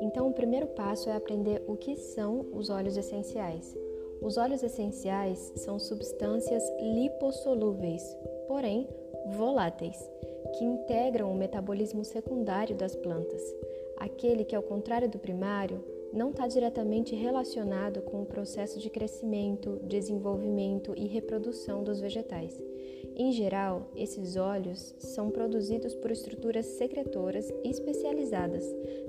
Então, o primeiro passo é aprender o que são os óleos essenciais. Os óleos essenciais são substâncias lipossolúveis, porém voláteis, que integram o metabolismo secundário das plantas, aquele que, ao contrário do primário, não está diretamente relacionado com o processo de crescimento, desenvolvimento e reprodução dos vegetais. Em geral, esses óleos são produzidos por estruturas secretoras especializadas,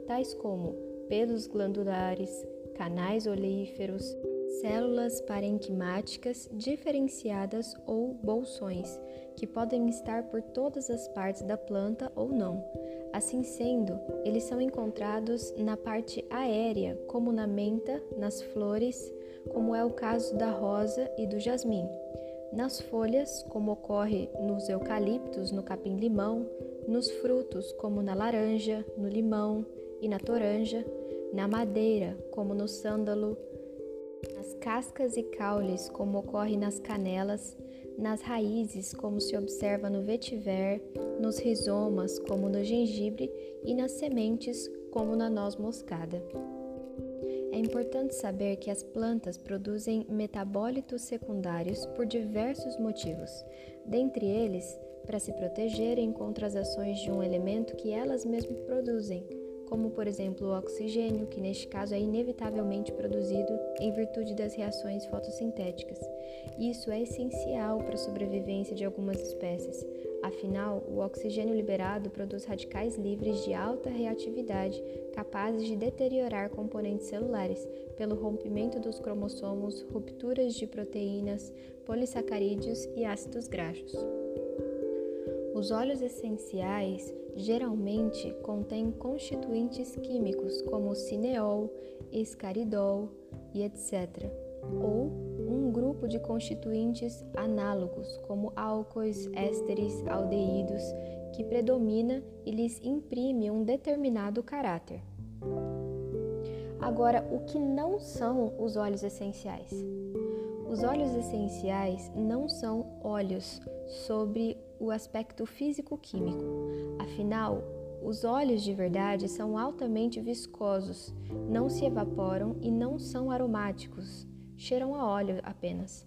tais como pelos glandulares, canais olíferos, células parenquimáticas diferenciadas ou bolsões, que podem estar por todas as partes da planta ou não. Assim sendo, eles são encontrados na parte aérea, como na menta, nas flores, como é o caso da rosa e do jasmim. Nas folhas, como ocorre nos eucaliptos, no capim-limão, nos frutos, como na laranja, no limão e na toranja, na madeira, como no sândalo, nas cascas e caules, como ocorre nas canelas, nas raízes, como se observa no vetiver, nos rizomas, como no gengibre, e nas sementes, como na noz moscada. É importante saber que as plantas produzem metabólitos secundários por diversos motivos, dentre eles, para se protegerem contra as ações de um elemento que elas mesmas produzem, como por exemplo o oxigênio, que neste caso é inevitavelmente produzido em virtude das reações fotossintéticas. Isso é essencial para a sobrevivência de algumas espécies. Afinal, o oxigênio liberado produz radicais livres de alta reatividade, capazes de deteriorar componentes celulares pelo rompimento dos cromossomos, rupturas de proteínas, polissacarídeos e ácidos graxos. Os óleos essenciais geralmente contêm constituintes químicos como cineol, escaridol e etc., ou grupo de constituintes análogos como álcoois, ésteres, aldeídos, que predomina e lhes imprime um determinado caráter. Agora, o que não são os óleos essenciais? Os óleos essenciais não são óleos sobre o aspecto físico-químico. Afinal, os óleos de verdade são altamente viscosos, não se evaporam e não são aromáticos, cheiram a óleo apenas.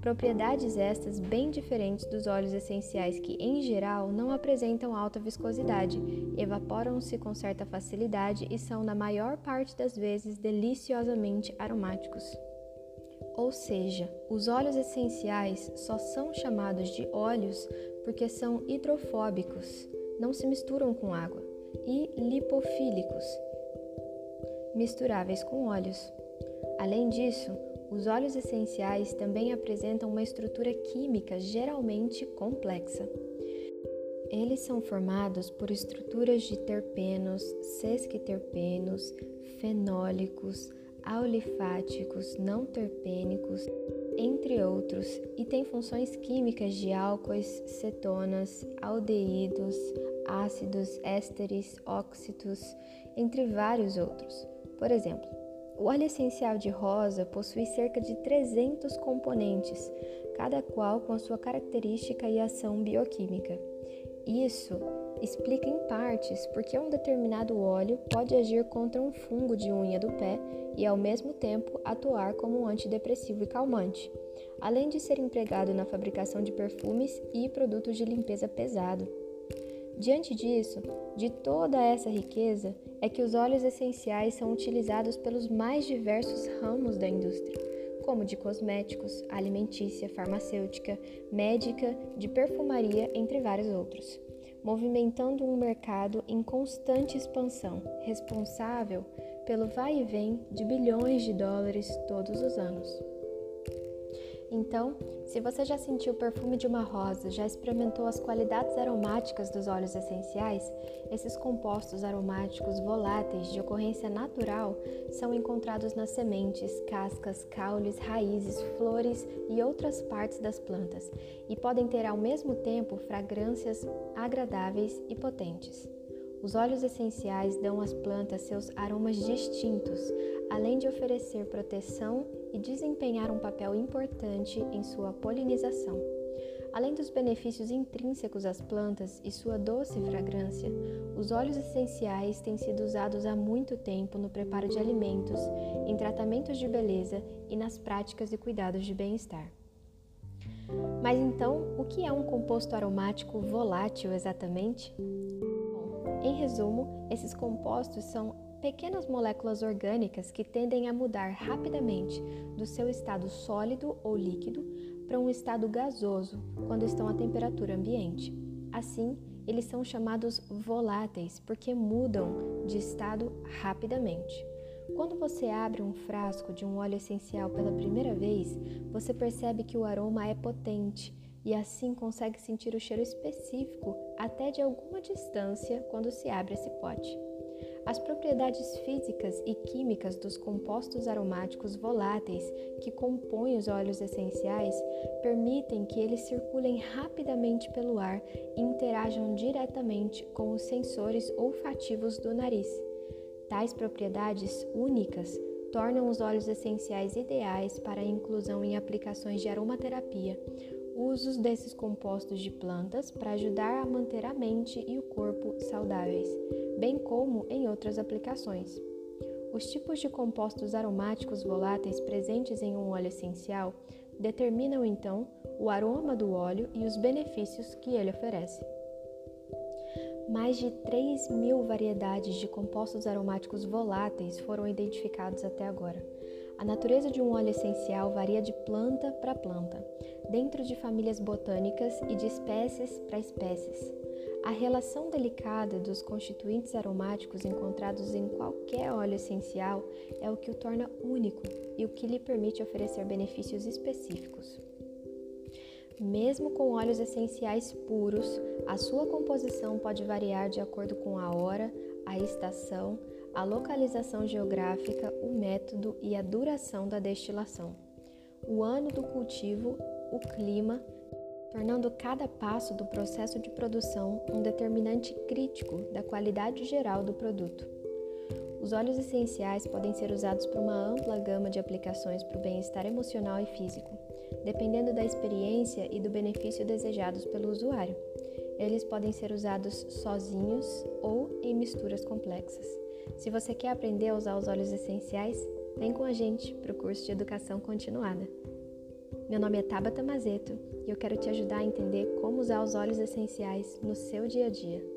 Propriedades estas bem diferentes dos óleos essenciais que, em geral, não apresentam alta viscosidade, evaporam-se com certa facilidade e são, na maior parte das vezes, deliciosamente aromáticos. Ou seja, os óleos essenciais só são chamados de óleos porque são hidrofóbicos, não se misturam com água, e lipofílicos, misturáveis com óleos. Além disso, os óleos essenciais também apresentam uma estrutura química geralmente complexa. Eles são formados por estruturas de terpenos, sesquiterpenos, fenólicos, aulifáticos, não terpênicos, entre outros, e tem funções químicas de álcoois, cetonas, aldeídos, ácidos, ésteres, óxidos, entre vários outros. Por exemplo, o óleo essencial de rosa possui cerca de 300 componentes, cada qual com a sua característica e ação bioquímica. Isso explica em partes porque um determinado óleo pode agir contra um fungo de unha do pé e, ao mesmo tempo, atuar como um antidepressivo e calmante, além de ser empregado na fabricação de perfumes e produtos de limpeza pesado. Diante disso, de toda essa riqueza, é que os óleos essenciais são utilizados pelos mais diversos ramos da indústria, como de cosméticos, alimentícia, farmacêutica, médica, de perfumaria, entre vários outros movimentando um mercado em constante expansão, responsável pelo vai e vem de bilhões de dólares todos os anos. Então, se você já sentiu o perfume de uma rosa, já experimentou as qualidades aromáticas dos óleos essenciais, esses compostos aromáticos voláteis de ocorrência natural são encontrados nas sementes, cascas, caules, raízes, flores e outras partes das plantas e podem ter ao mesmo tempo fragrâncias agradáveis e potentes. Os óleos essenciais dão às plantas seus aromas distintos, além de oferecer proteção e desempenhar um papel importante em sua polinização. Além dos benefícios intrínsecos às plantas e sua doce fragrância, os óleos essenciais têm sido usados há muito tempo no preparo de alimentos, em tratamentos de beleza e nas práticas e cuidados de bem-estar. Mas então, o que é um composto aromático volátil exatamente? Bom, em resumo, esses compostos são pequenas moléculas orgânicas que tendem a mudar rapidamente do seu estado sólido ou líquido para um estado gasoso quando estão à temperatura ambiente. Assim, eles são chamados voláteis porque mudam de estado rapidamente. Quando você abre um frasco de um óleo essencial pela primeira vez, você percebe que o aroma é potente e assim consegue sentir o cheiro específico até de alguma distância quando se abre esse pote. As propriedades físicas e químicas dos compostos aromáticos voláteis que compõem os óleos essenciais permitem que eles circulem rapidamente pelo ar e interajam diretamente com os sensores olfativos do nariz. Tais propriedades únicas tornam os óleos essenciais ideais para a inclusão em aplicações de aromaterapia, usos desses compostos de plantas para ajudar a manter a mente e o corpo saudáveis, bem como em outras aplicações. Os tipos de compostos aromáticos voláteis presentes em um óleo essencial determinam então o aroma do óleo e os benefícios que ele oferece. Mais de 3 mil variedades de compostos aromáticos voláteis foram identificados até agora. A natureza de um óleo essencial varia de planta para planta, dentro de famílias botânicas e de espécies para espécies. A relação delicada dos constituintes aromáticos encontrados em qualquer óleo essencial é o que o torna único e o que lhe permite oferecer benefícios específicos. Mesmo com óleos essenciais puros, a sua composição pode variar de acordo com a hora, a estação, a localização geográfica, o método e a duração da destilação, o ano do cultivo, o clima, tornando cada passo do processo de produção um determinante crítico da qualidade geral do produto. Os óleos essenciais podem ser usados para uma ampla gama de aplicações para o bem-estar emocional e físico, dependendo da experiência e do benefício desejados pelo usuário. Eles podem ser usados sozinhos ou em misturas complexas. Se você quer aprender a usar os óleos essenciais, vem com a gente para o curso de Educação Continuada. Meu nome é Tabata Mazeto e eu quero te ajudar a entender como usar os óleos essenciais no seu dia a dia.